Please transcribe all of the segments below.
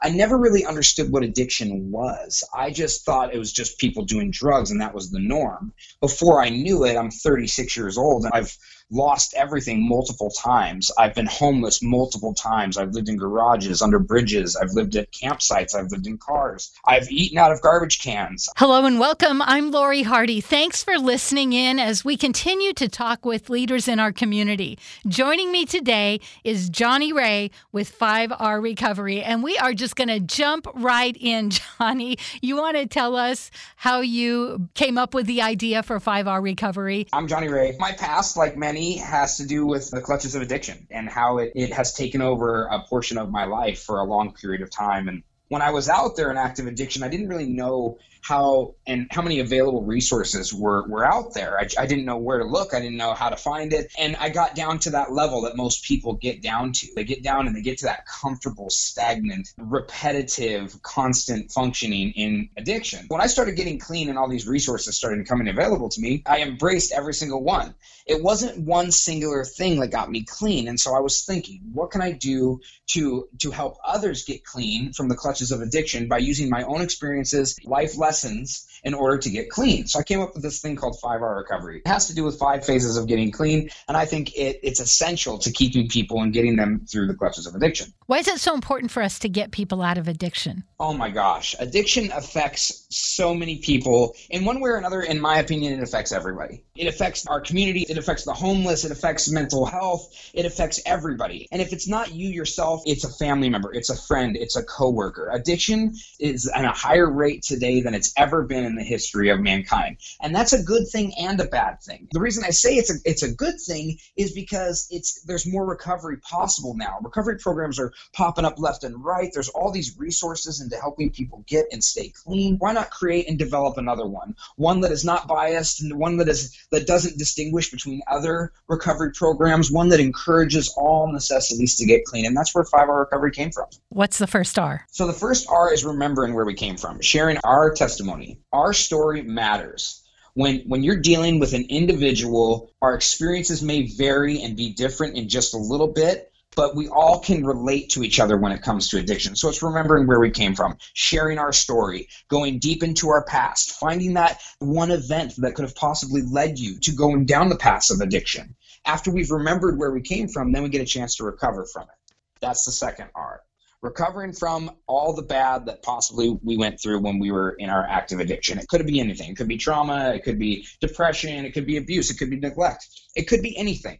I never really understood what addiction was. I just thought it was just people doing drugs and that was the norm. Before I knew it, I'm 36 years old and I've lost everything multiple times. I've been homeless multiple times. I've lived in garages, under bridges. I've lived at campsites. I've lived in cars. I've eaten out of garbage cans. Hello and welcome. I'm Lori Hardy. Thanks for listening in as we continue to talk with leaders in our community. Joining me today is Johnny Ray with 5R Recovery, and we are just going to jump right in. Johnny, you want to tell us how you came up with the idea for 5R Recovery? I'm Johnny Ray. My past, like many has to do with the clutches of addiction and how it, it has taken over a portion of my life for a long period of time. And when I was out there in active addiction, I didn't really know how and how many available resources were, were out there. I, I didn't know where to look. I didn't know how to find it. And I got down to that level that most people get down to. They get down and they get to that comfortable, stagnant, repetitive, constant functioning in addiction. When I started getting clean and all these resources started coming available to me, I embraced every single one. It wasn't one singular thing that got me clean. And so I was thinking, what can I do to to help others get clean from the clutches of addiction by using my own experiences, life lessons lessons in order to get clean. So I came up with this thing called 5R recovery. It has to do with five phases of getting clean, and I think it, it's essential to keeping people and getting them through the clutches of addiction. Why is it so important for us to get people out of addiction? Oh my gosh, addiction affects so many people in one way or another. In my opinion, it affects everybody. It affects our community, it affects the homeless, it affects mental health, it affects everybody. And if it's not you yourself, it's a family member, it's a friend, it's a coworker. Addiction is at a higher rate today than it's ever been in the history of mankind. And that's a good thing and a bad thing. The reason I say it's a it's a good thing is because it's there's more recovery possible now. Recovery programs are popping up left and right. There's all these resources into helping people get and stay clean. Why not create and develop another one? One that is not biased and one that is that doesn't distinguish between other recovery programs, one that encourages all necessities to get clean. And that's where 5R recovery came from. What's the first R? So the first R is remembering where we came from, sharing our testimony. Our story matters. When, when you're dealing with an individual, our experiences may vary and be different in just a little bit, but we all can relate to each other when it comes to addiction. So it's remembering where we came from, sharing our story, going deep into our past, finding that one event that could have possibly led you to going down the path of addiction. After we've remembered where we came from, then we get a chance to recover from it. That's the second R recovering from all the bad that possibly we went through when we were in our active addiction. It could be anything. It could be trauma, it could be depression, it could be abuse, it could be neglect. It could be anything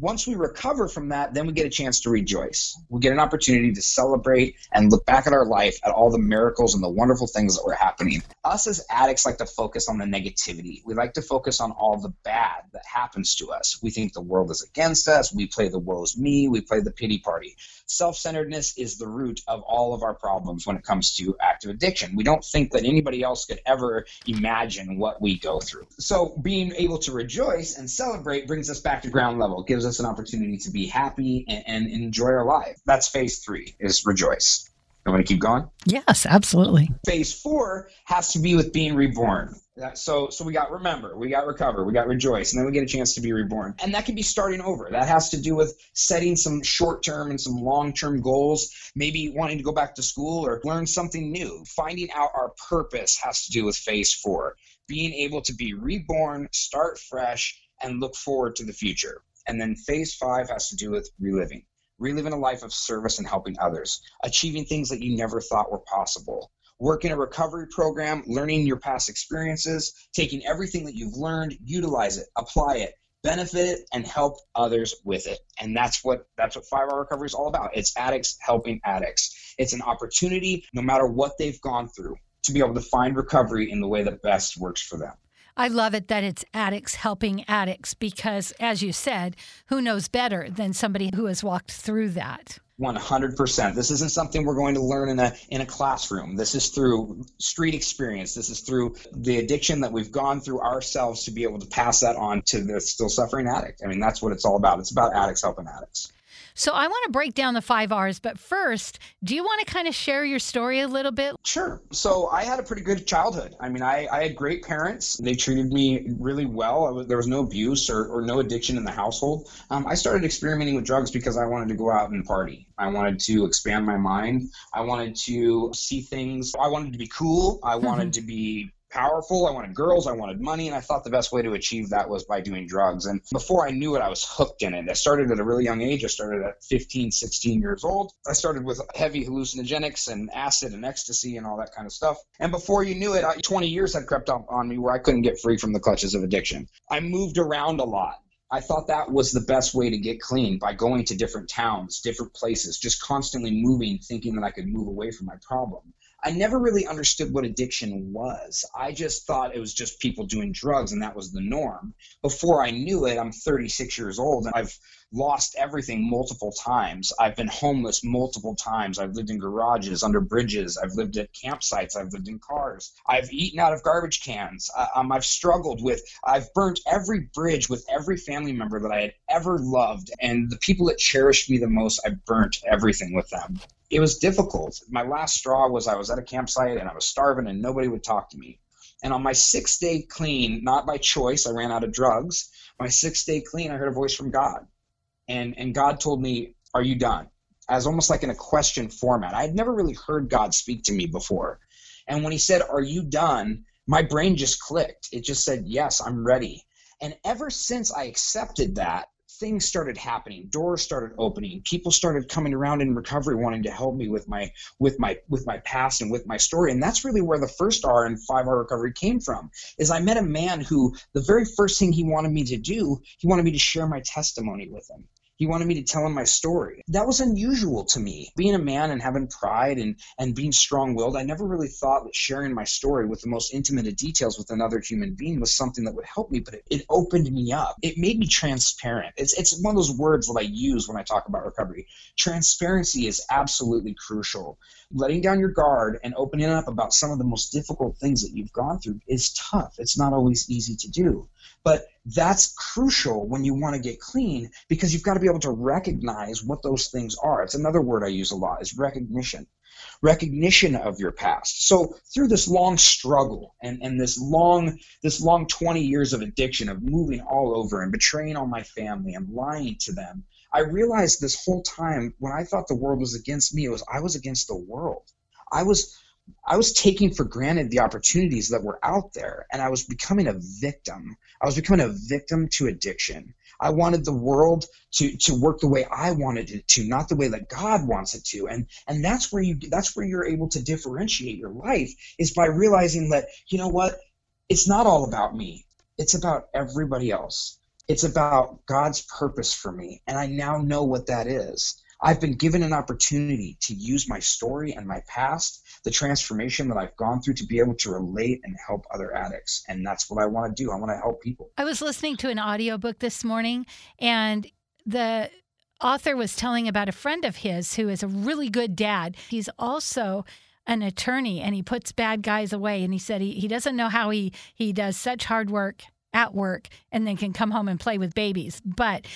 once we recover from that, then we get a chance to rejoice. We get an opportunity to celebrate and look back at our life at all the miracles and the wonderful things that were happening. Us as addicts like to focus on the negativity. We like to focus on all the bad that happens to us. We think the world is against us. We play the woe's me. We play the pity party. Self centeredness is the root of all of our problems when it comes to active addiction. We don't think that anybody else could ever imagine what we go through. So being able to rejoice and celebrate brings us back to ground level, gives gives us an opportunity to be happy and, and enjoy our life. That's phase three is rejoice. You want to keep going? Yes, absolutely. Phase four has to be with being reborn. So, so we got remember, we got recover, we got rejoice, and then we get a chance to be reborn. And that can be starting over. That has to do with setting some short term and some long term goals, maybe wanting to go back to school or learn something new. Finding out our purpose has to do with phase four. Being able to be reborn, start fresh, and look forward to the future. And then phase five has to do with reliving, reliving a life of service and helping others, achieving things that you never thought were possible. Work in a recovery program, learning your past experiences, taking everything that you've learned, utilize it, apply it, benefit it, and help others with it. And that's what that's what 5R recovery is all about. It's addicts helping addicts. It's an opportunity, no matter what they've gone through, to be able to find recovery in the way that best works for them. I love it that it's addicts helping addicts because, as you said, who knows better than somebody who has walked through that? 100%. This isn't something we're going to learn in a in a classroom. This is through street experience. This is through the addiction that we've gone through ourselves to be able to pass that on to the still suffering addict. I mean, that's what it's all about. It's about addicts helping addicts. So I want to break down the five R's, but first, do you want to kind of share your story a little bit? Sure. So I had a pretty good childhood. I mean, I, I had great parents. They treated me really well. Was, there was no abuse or, or no addiction in the household. Um, I started experimenting with drugs because I wanted to go out and party. I wanted to expand my mind. I wanted to see things. I wanted to be cool. I wanted to be powerful. I wanted girls. I wanted money. And I thought the best way to achieve that was by doing drugs. And before I knew it, I was hooked in it. I started at a really young age. I started at 15, 16 years old. I started with heavy hallucinogenics and acid and ecstasy and all that kind of stuff. And before you knew it, 20 years had crept up on me where I couldn't get free from the clutches of addiction. I moved around a lot. I thought that was the best way to get clean by going to different towns, different places, just constantly moving, thinking that I could move away from my problem. I never really understood what addiction was. I just thought it was just people doing drugs and that was the norm. Before I knew it, I'm 36 years old and I've lost everything multiple times. I've been homeless multiple times. I've lived in garages, under bridges. I've lived at campsites. I've lived in cars. I've eaten out of garbage cans. Um, I've struggled with, I've burnt every bridge with every family member that I had ever loved. And the people that cherished me the most, I burnt everything with them it was difficult. My last straw was I was at a campsite and I was starving and nobody would talk to me. And on my sixth day clean, not by choice, I ran out of drugs. My sixth day clean, I heard a voice from God. And, and God told me, Are you done? As almost like in a question format. I had never really heard God speak to me before. And when he said, Are you done? My brain just clicked. It just said, Yes, I'm ready. And ever since I accepted that, things started happening. Doors started opening. People started coming around in recovery wanting to help me with my with my with my past and with my story. And that's really where the first r in 5r recovery came from is i met a man who the very first thing he wanted me to do he wanted me to share my testimony with him he wanted me to tell him my story. That was unusual to me. Being a man and having pride and, and being strong willed, I never really thought that sharing my story with the most intimate of details with another human being was something that would help me, but it, it opened me up. It made me transparent. It's, it's one of those words that I use when I talk about recovery. Transparency is absolutely crucial. Letting down your guard and opening up about some of the most difficult things that you've gone through is tough. It's not always easy to do. But that's crucial when you want to get clean because you've got to be able to recognize what those things are. It's another word I use a lot is recognition. Recognition of your past. So through this long struggle and, and this long this long 20 years of addiction of moving all over and betraying all my family and lying to them, I realized this whole time when I thought the world was against me, it was I was against the world. I was I was taking for granted the opportunities that were out there and I was becoming a victim. I was becoming a victim to addiction. I wanted the world to, to work the way I wanted it to, not the way that God wants it to. And and that's where you that's where you're able to differentiate your life is by realizing that, you know what, it's not all about me. It's about everybody else. It's about God's purpose for me. And I now know what that is. I've been given an opportunity to use my story and my past, the transformation that I've gone through to be able to relate and help other addicts. And that's what I want to do. I want to help people. I was listening to an audiobook this morning and the author was telling about a friend of his who is a really good dad. He's also an attorney and he puts bad guys away and he said he, he doesn't know how he he does such hard work at work and then can come home and play with babies. But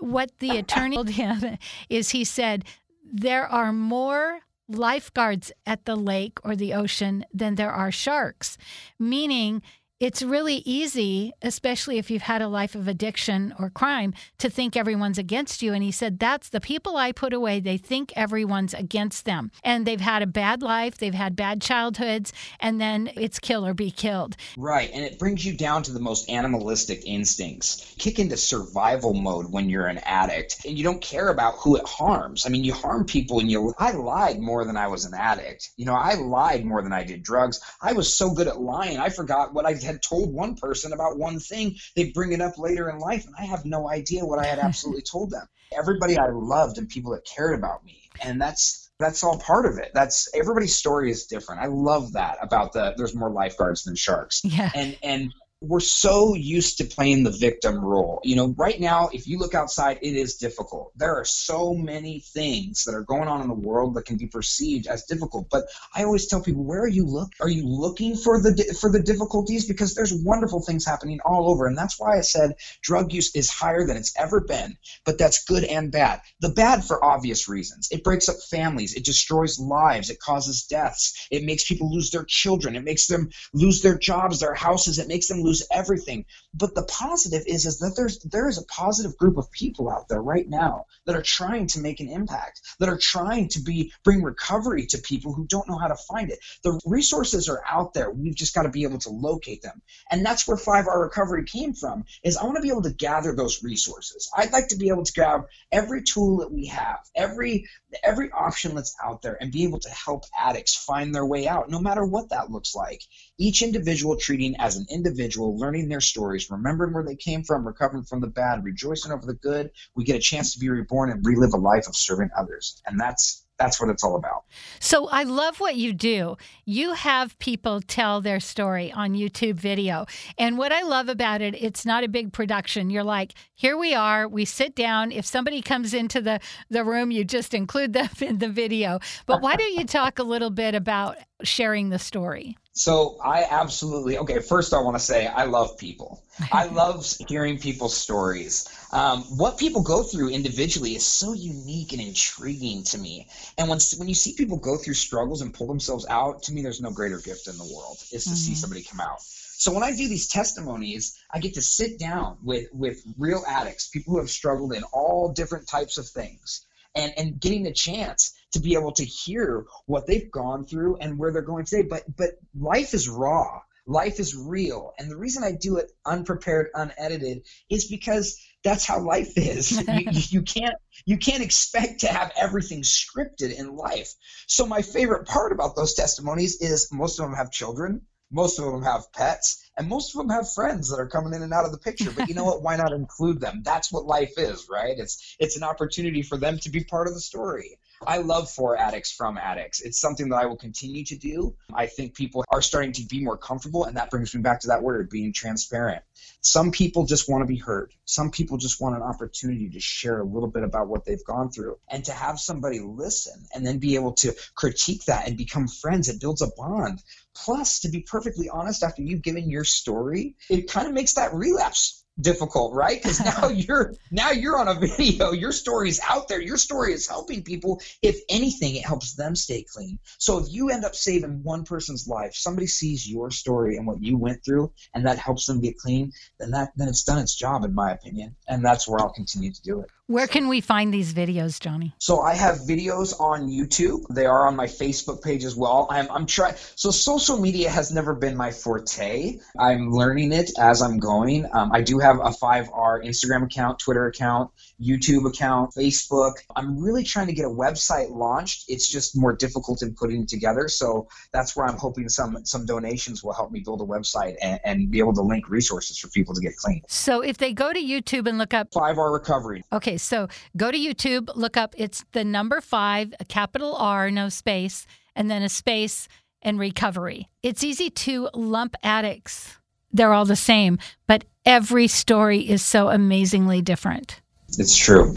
what the attorney told him is he said, there are more lifeguards at the lake or the ocean than there are sharks, meaning it's really easy, especially if you've had a life of addiction or crime, to think everyone's against you. And he said, That's the people I put away. They think everyone's against them. And they've had a bad life, they've had bad childhoods, and then it's kill or be killed. Right. And it brings you down to the most animalistic instincts. Kick into survival mode when you're an addict, and you don't care about who it harms. I mean, you harm people, and you. I lied more than I was an addict. You know, I lied more than I did drugs. I was so good at lying, I forgot what I had told one person about one thing, they bring it up later in life, and I have no idea what I had absolutely told them. Everybody I loved and people that cared about me, and that's that's all part of it. That's everybody's story is different. I love that about the there's more lifeguards than sharks. Yeah. And and we're so used to playing the victim role. You know, right now, if you look outside, it is difficult. There are so many things that are going on in the world that can be perceived as difficult. But I always tell people, where are you look? Are you looking for the for the difficulties? Because there's wonderful things happening all over, and that's why I said drug use is higher than it's ever been. But that's good and bad. The bad for obvious reasons. It breaks up families. It destroys lives. It causes deaths. It makes people lose their children. It makes them lose their jobs, their houses. It makes them lose everything. But the positive is is that there's there is a positive group of people out there right now that are trying to make an impact, that are trying to be bring recovery to people who don't know how to find it. The resources are out there. We've just got to be able to locate them. And that's where 5R recovery came from. Is I want to be able to gather those resources. I'd like to be able to grab every tool that we have, every every option that's out there and be able to help addicts find their way out, no matter what that looks like. Each individual treating as an individual, learning their stories, remembering where they came from, recovering from the bad, rejoicing over the good. We get a chance to be reborn and relive a life of serving others. And that's that's what it's all about. So I love what you do. You have people tell their story on YouTube video. And what I love about it, it's not a big production. You're like, here we are, we sit down. If somebody comes into the, the room, you just include them in the video. But why don't you talk a little bit about sharing the story? So I absolutely okay. First, I want to say I love people. I love hearing people's stories. Um, what people go through individually is so unique and intriguing to me. And when when you see people go through struggles and pull themselves out, to me, there's no greater gift in the world is to mm-hmm. see somebody come out. So when I do these testimonies, I get to sit down with with real addicts, people who have struggled in all different types of things, and and getting the chance to be able to hear what they've gone through and where they're going today. But but life is raw. Life is real. And the reason I do it unprepared, unedited is because that's how life is. you, you can't you can't expect to have everything scripted in life. So my favorite part about those testimonies is most of them have children most of them have pets, and most of them have friends that are coming in and out of the picture. But you know what? Why not include them? That's what life is, right? It's it's an opportunity for them to be part of the story. I love for addicts from addicts. It's something that I will continue to do. I think people are starting to be more comfortable, and that brings me back to that word, being transparent. Some people just want to be heard. Some people just want an opportunity to share a little bit about what they've gone through, and to have somebody listen and then be able to critique that and become friends. It builds a bond. Plus, to be perfectly honest, after you've given your story, it kind of makes that relapse difficult, right? Because now you're now you're on a video. Your story is out there. Your story is helping people. If anything, it helps them stay clean. So if you end up saving one person's life, somebody sees your story and what you went through, and that helps them get clean, then that then it's done its job, in my opinion. And that's where I'll continue to do it. Where can we find these videos, Johnny? So I have videos on YouTube. They are on my Facebook page as well. I'm, I'm trying. So social media has never been my forte. I'm learning it as I'm going. Um, I do have a 5R Instagram account, Twitter account, YouTube account, Facebook. I'm really trying to get a website launched. It's just more difficult in putting it together. So that's where I'm hoping some some donations will help me build a website and, and be able to link resources for people to get clean. So if they go to YouTube and look up 5R Recovery. Okay, so go to YouTube, look up it's the number five, a capital R, no space, and then a space and recovery. It's easy to lump addicts. They're all the same, but every story is so amazingly different. It's true.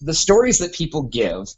The stories that people give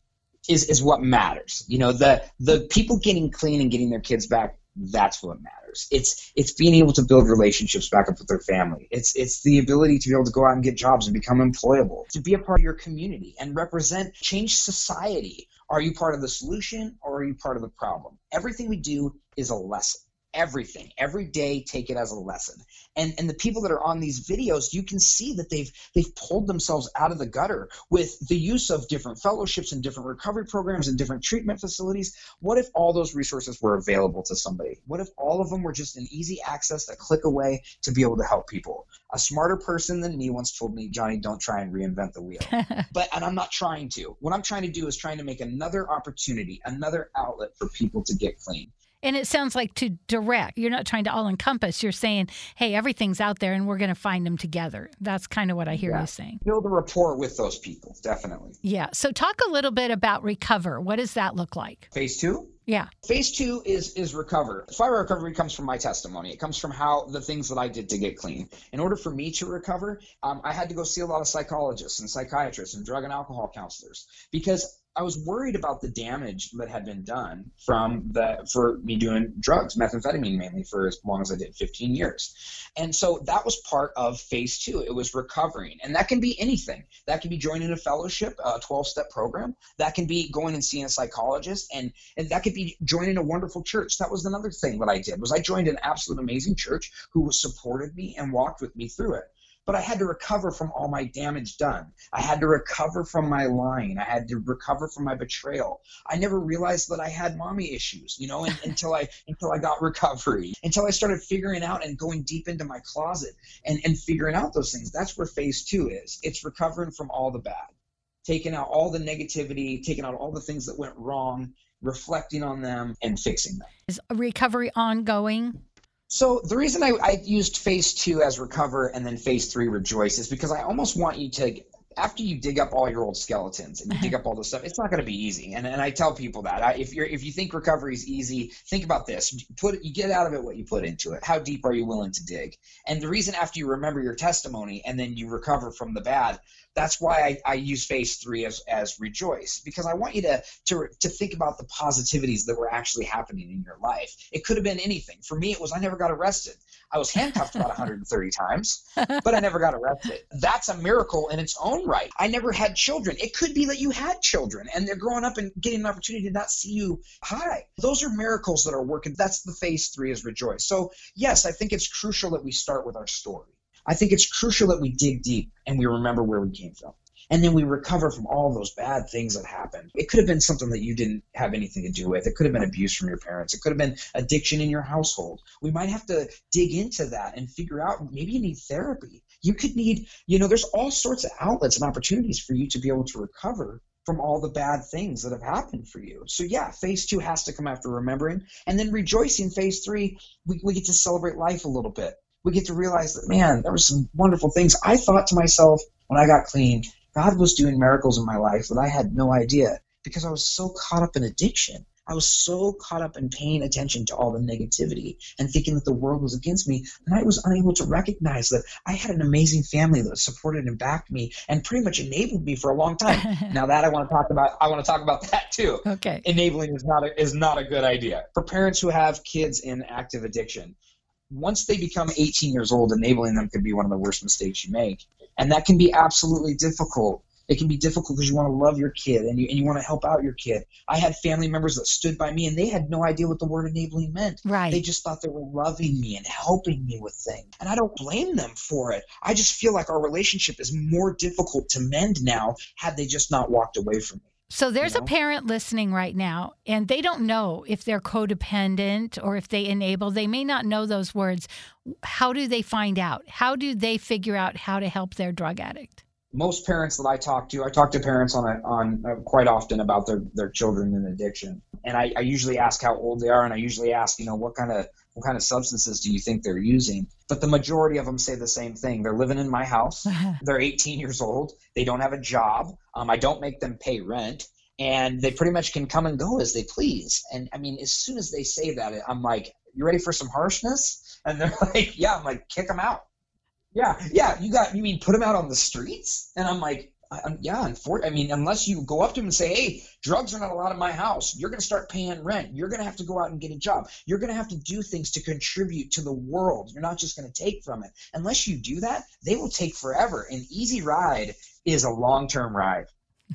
is, is what matters. You know, the the people getting clean and getting their kids back, that's what matters. It's it's being able to build relationships back up with their family. It's it's the ability to be able to go out and get jobs and become employable, to be a part of your community and represent change society. Are you part of the solution or are you part of the problem? Everything we do is a lesson everything every day take it as a lesson. And and the people that are on these videos you can see that they've they've pulled themselves out of the gutter with the use of different fellowships and different recovery programs and different treatment facilities. What if all those resources were available to somebody? What if all of them were just an easy access a click away to be able to help people? A smarter person than me once told me johnny don't try and reinvent the wheel. But and i'm not trying to. What i'm trying to do is trying to make another opportunity another outlet for people to get clean And it sounds like to direct. You're not trying to all encompass. You're saying, hey, everything's out there and we're going to find them together. That's kind of what I hear Yeah. you saying. Build a rapport with those people, definitely. Yeah. So talk a little bit about recover. What does that look like? Phase two? Yeah. Phase two is is recover. 5R recovery comes from my testimony. It comes from how the things that I did to get clean. In order for me to recover, um, I had to go see a lot of psychologists and psychiatrists and drug and alcohol counselors because I was worried about the damage that had been done from the for me doing drugs, methamphetamine mainly for as long as I did, 15 years. And so that was part of phase two. It was recovering, and that can be anything. That can be joining a fellowship, a 12-step program. That can be going and seeing a psychologist, and and that could be joining a wonderful church. That was another thing that I did was I joined an absolute amazing church who supported me and walked with me through it. But I had to recover from all my damage done. I had to recover from my lying. I had to recover from my betrayal. I never realized that I had mommy issues, you know, and, until I until I got recovery, until I started figuring out and going deep into my closet and, and figuring out those things. That's where phase two is. It's recovering from all the bad, taking out all the negativity, taking out all the things that went wrong, reflecting on them, and fixing them. Is recovery ongoing? So the reason I, I used phase two as recover and then phase three rejoice is because I almost want you to after you dig up all your old skeletons and you dig mm-hmm. up all this stuff, it's not going to be easy. And, and I tell people that I, if you're if you think recovery is easy, think about this: put you get out of it what you put into it. How deep are you willing to dig? And the reason after you remember your testimony and then you recover from the bad, that's why I, I use phase three as as rejoice because I want you to to to think about the positivities that were actually happening in your life. It could have been anything. For me, it was I never got arrested. I was handcuffed about 130 times, but I never got arrested. That's a miracle in its own right. I never had children. It could be that you had children and they're growing up and getting an opportunity to not see you high. Those are miracles that are working. That's the phase three is rejoice. So, yes, I think it's crucial that we start with our story. I think it's crucial that we dig deep and we remember where we came from. And then we recover from all those bad things that happened. It could have been something that you didn't have anything to do with. It could have been abuse from your parents. It could have been addiction in your household. We might have to dig into that and figure out maybe you need therapy. You could need, you know, there's all sorts of outlets and opportunities for you to be able to recover from all the bad things that have happened for you. So yeah, phase two has to come after remembering. And then rejoicing, phase three, we, we get to celebrate life a little bit. We get to realize that, man, there were some wonderful things. I thought to myself when I got clean, God was doing miracles in my life that I had no idea because I was so caught up in addiction. I was so caught up in paying attention to all the negativity and thinking that the world was against me and I was unable to recognize that I had an amazing family that supported and backed me and pretty much enabled me for a long time. now that I want to talk about I want to talk about that too. okay. Enabling is not a, is not a good idea. For parents who have kids in active addiction, once they become 18 years old, enabling them could be one of the worst mistakes you make. And that can be absolutely difficult. It can be difficult because you want to love your kid and you, and you want to help out your kid. I had family members that stood by me and they had no idea what the word enabling meant. Right. They just thought they were loving me and helping me with things. And I don't blame them for it. I just feel like our relationship is more difficult to mend now had they just not walked away from me. So there's you a parent listening right now, and they don't know if they're codependent or if they enable. They may not know those words. How do they find out? How do they figure out how to help their drug addict? most parents that I talk to, I talk to parents on a, on uh, quite often about their, their children and addiction, and I, I usually ask how old they are, and I usually ask, you know, what kind of what kind of substances do you think they're using? But the majority of them say the same thing. They're living in my house. They're 18 years old. They don't have a job. Um, I don't make them pay rent. And they pretty much can come and go as they please. And I mean, as soon as they say that, I'm like, you ready for some harshness? And they're like, yeah. I'm like, kick them out. Yeah, yeah. You got. You mean put them out on the streets? And I'm like, I, yeah. Unfor- I mean, unless you go up to them and say, hey, drugs are not allowed in my house. You're going to start paying rent. You're going to have to go out and get a job. You're going to have to do things to contribute to the world. You're not just going to take from it. Unless you do that, they will take forever. An easy ride is a long-term ride.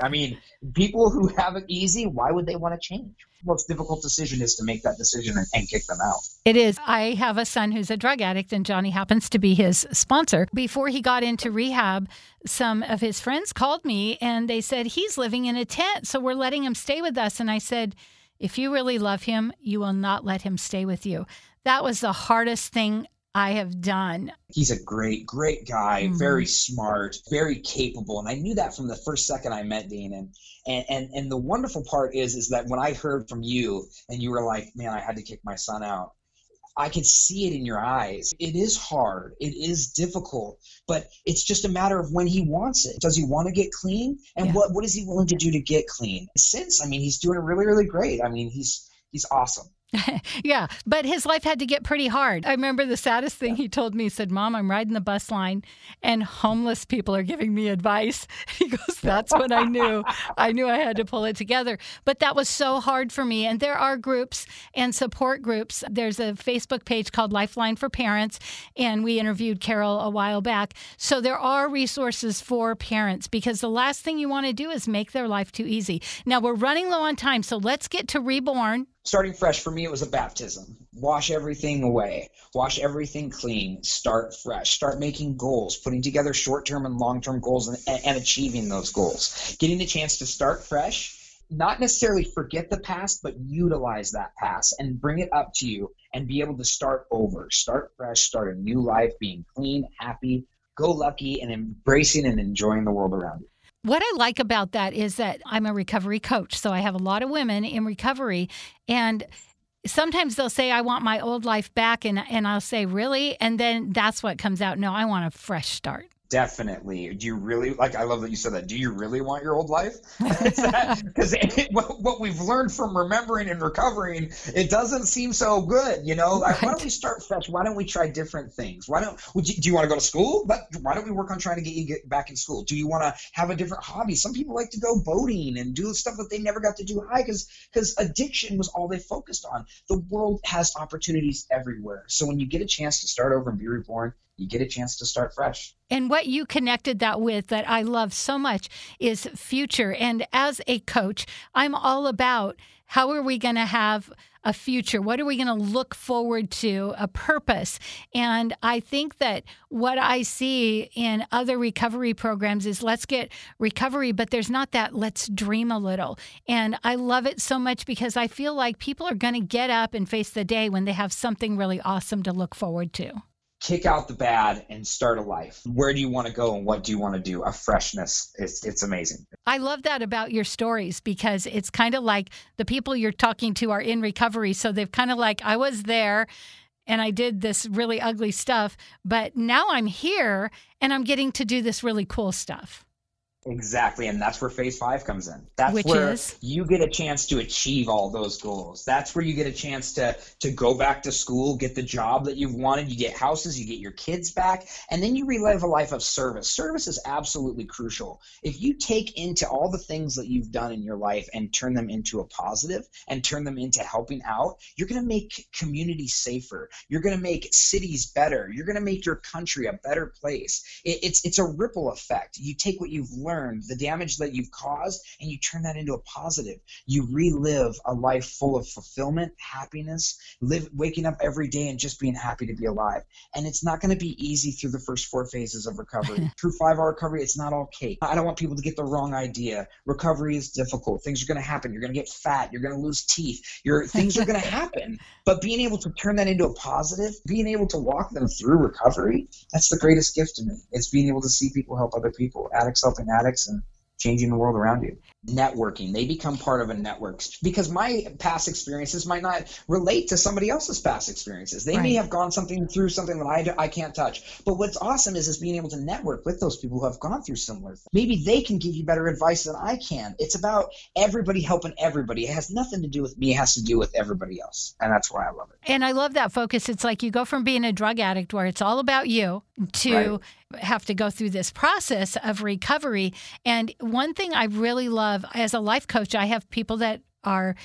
I mean, people who have it easy, why would they want to change? Most difficult decision is to make that decision and, and kick them out. It is. I have a son who's a drug addict, and Johnny happens to be his sponsor. Before he got into rehab, some of his friends called me and they said, He's living in a tent, so we're letting him stay with us. And I said, If you really love him, you will not let him stay with you. That was the hardest thing I have done. He's a great, great guy, mm-hmm. very smart, very capable. And I knew that from the first second I met Dean. And, and, and, and the wonderful part is, is that when I heard from you and you were like, man, I had to kick my son out. I can see it in your eyes. It is hard. It is difficult, but it's just a matter of when he wants it. Does he want to get clean? And yeah. what, what is he willing to do to get clean? Since, I mean, he's doing really, really great. I mean, he's, he's awesome. yeah, but his life had to get pretty hard. I remember the saddest thing he told me. He said, "Mom, I'm riding the bus line, and homeless people are giving me advice." He goes, "That's when I knew. I knew I had to pull it together." But that was so hard for me. And there are groups and support groups. There's a Facebook page called Lifeline for Parents, and we interviewed Carol a while back. So there are resources for parents because the last thing you want to do is make their life too easy. Now we're running low on time, so let's get to reborn starting fresh for me it was a baptism. Wash everything away. Wash everything clean. Start fresh. Start making goals putting together short-term and long-term goals and, and achieving those goals. Getting the chance to start fresh not necessarily forget the past but utilize that past and bring it up to you and be able to start over. Start fresh. Start a new life being clean happy go lucky and embracing and enjoying the world around you what I like about that is that I'm a recovery coach. So I have a lot of women in recovery and sometimes they'll say I want my old life back and and I'll say really and then that's what comes out no I want a fresh start definitely. Do you really like? I love that you said that. Do you really want your old life? Because what we've learned from remembering and recovering, it doesn't seem so good. You know, right. why don't we start fresh? Why don't we try different things? Why don't? Would you, do you want to go to school? But why don't we work on trying to get you get back in school? Do you want to have a different hobby? Some people like to go boating and do stuff that they never got to do high because because addiction was all they focused on. The world has opportunities everywhere. So when you get a chance to start over and be reborn, you get a chance to start fresh. And what you connected that with that I love so much is future. And as a coach, I'm all about how are we going to have a future? What are we going to look forward to? A purpose. And I think that what I see in other recovery programs is let's get recovery, but there's not that let's dream a little. And I love it so much because I feel like people are going to get up and face the day when they have something really awesome to look forward to kick out the bad and start a life. Where do you want to go and what do you want to do? A freshness. It's it's amazing. I love that about your stories because it's kind of like the people you're talking to are in recovery, so they've kind of like I was there and I did this really ugly stuff, but now I'm here and I'm getting to do this really cool stuff. Exactly, and that's where phase five comes in. That's Which where is? you get a chance to achieve all those goals. That's where you get a chance to to go back to school, get the job that you've wanted, you get houses, you get your kids back, and then you relive a life of service. Service is absolutely crucial. If you take into all the things that you've done in your life and turn them into a positive and turn them into helping out, you're going to make communities safer. You're going to make cities better. You're going to make your country a better place. It, it's it's a ripple effect. You take what you've learned learned, the damage that you've caused, and you turn that into a positive. You relive a life full of fulfillment, happiness, live waking up every day and just being happy to be alive. And it's not going to be easy through the first four phases of recovery. through five R recovery, it's not all cake. I don't want people to get the wrong idea. Recovery is difficult. Things are going to happen. You're going to get fat. You're going to lose teeth. Your things are going to happen. But being able to turn that into a positive, being able to walk them through recovery, that's the greatest gift to me. It's being able to see people help other people, addicts helping addicts addicts and changing the world around you. Networking they become part of a network. Because my past experiences might not relate to somebody else's past experiences. They right. may have gone something through something that I, I can't touch. But what's awesome is is being able to network with those people who have gone through similar things. Maybe they can give you better advice than i can. It's about everybody helping everybody. It has nothing to do with me. It has to do with everybody else. And that's why i love it. And i love that focus. It's like you go from being a drug addict where it's all about you to right. Have to go through this process of recovery and one thing i really love as a life coach, I have people that are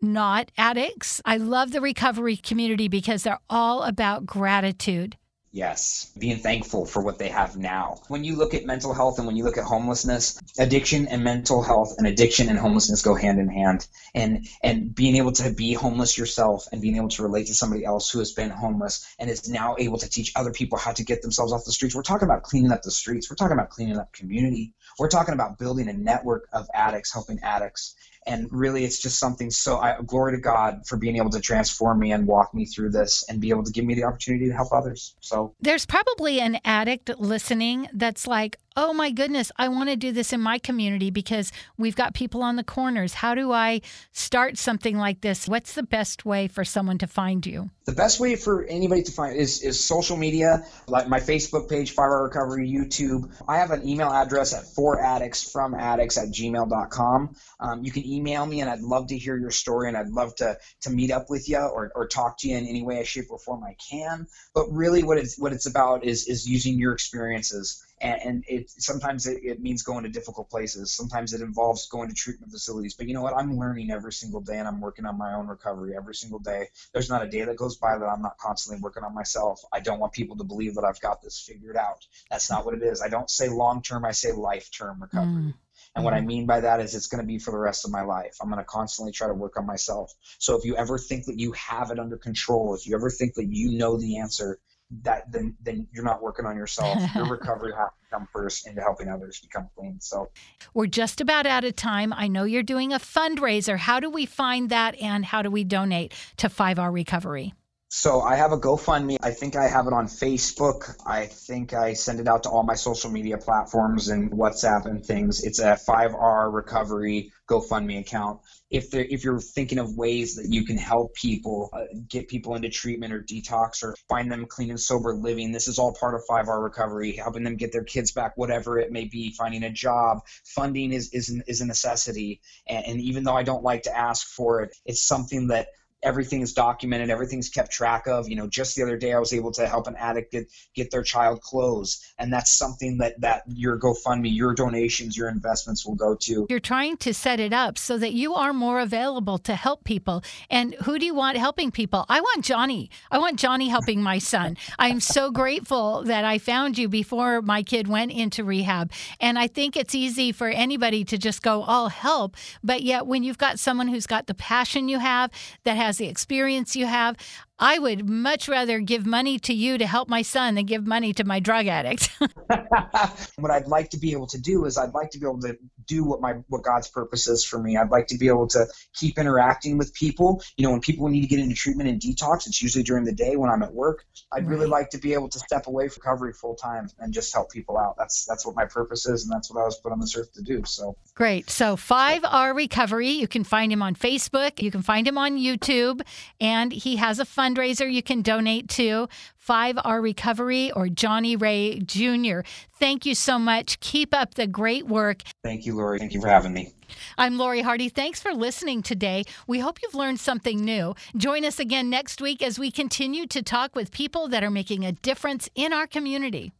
not addicts. I love the recovery community because they're all about gratitude. Yes, being thankful for what they have now. When you look at mental health and when you look at homelessness, addiction and mental health and addiction and homelessness go hand in hand. And and being able to be homeless yourself and being able to relate to somebody else who has been homeless and is now able to teach other people how to get themselves off the streets. We're talking about cleaning up the streets. We're talking about cleaning up community. We're talking about building a network of addicts helping addicts and really it's just something so I glory to God for being able to transform me and walk me through this and be able to give me the opportunity to help others. So there's probably an addict listening that's like, oh my goodness, I want to do this in my community because we've got people on the corners. How do I start something like this? What's the best way for someone to find you? The best way for anybody to find is, is social media, like my Facebook page, Five R Recovery, YouTube. I have an email address at for addicts from addicts at gmail.com. Um, you can email me and I'd love to hear your story and I'd love to, to meet up with you or, or talk to you in any way, shape, or form I can. But really what it's what it's about is is using your experiences and, and it sometimes it, it, means going to difficult places. Sometimes it involves going to treatment facilities. But you know what? I'm learning every single day, and I'm working on my own recovery every single day. There's not a day that goes by that I'm not constantly working on myself. I don't want people to believe that I've got this figured out. That's not what it is. I don't say long term. I say life term recovery. Mm. And what I mean by that is it's going to be for the rest of my life. I'm going to constantly try to work on myself. So if you ever think that you have it under control, if you ever think that you know the answer, that then then you're not working on yourself. Your recovery has to come first into helping others become clean. So we're just about out of time. I know you're doing a fundraiser. How do we find that and how do we donate to five R Recovery? So I have a GoFundMe. I think I have it on Facebook. I think I send it out to all my social media platforms and WhatsApp and things. It's a 5R Recovery GoFundMe account. If if you're thinking of ways that you can help people uh, get people into treatment or detox or find them clean and sober living, this is all part of 5R Recovery, helping them get their kids back, whatever it may be, finding a job. Funding is is, is a necessity, and, and even though I don't like to ask for it, it's something that everything is documented everything's kept track of. You know just the other day i was able to help an addict get, get their child clothes. And that's something that that your gofundme your donations your investments will go to. You're trying to set it up so that you are more available to help people. And who do you want helping people? I want johnny. I want johnny helping my son. I'm so grateful that i found you before my kid went into rehab. And i think it's easy for anybody to just go i'll help. But yet when you've got someone who's got the passion you have that has has the experience you have. I would much rather give money to you to help my son than give money to my drug addict. what I'd like to be able to do is I'd like to be able to do what my what God's purpose is for me. I'd like to be able to keep interacting with people. You know, when people need to get into treatment and detox, it's usually during the day when I'm at work. I'd right. really like to be able to step away from recovery full time and just help people out. That's that's what my purpose is, and that's what I was put on this earth to do. So great. So five R Recovery. You can find him on Facebook. You can find him on YouTube, and he has a fund fundraiser you can donate to 5R Recovery or Johnny Ray Jr. Thank you so much. Keep up the great work. Thank you, Lori. Thank you for having me. I'm Lori Hardy. Thanks for listening today. We hope you've learned something new. Join us again next week as we continue to talk with people that are making a difference in our community.